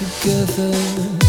together,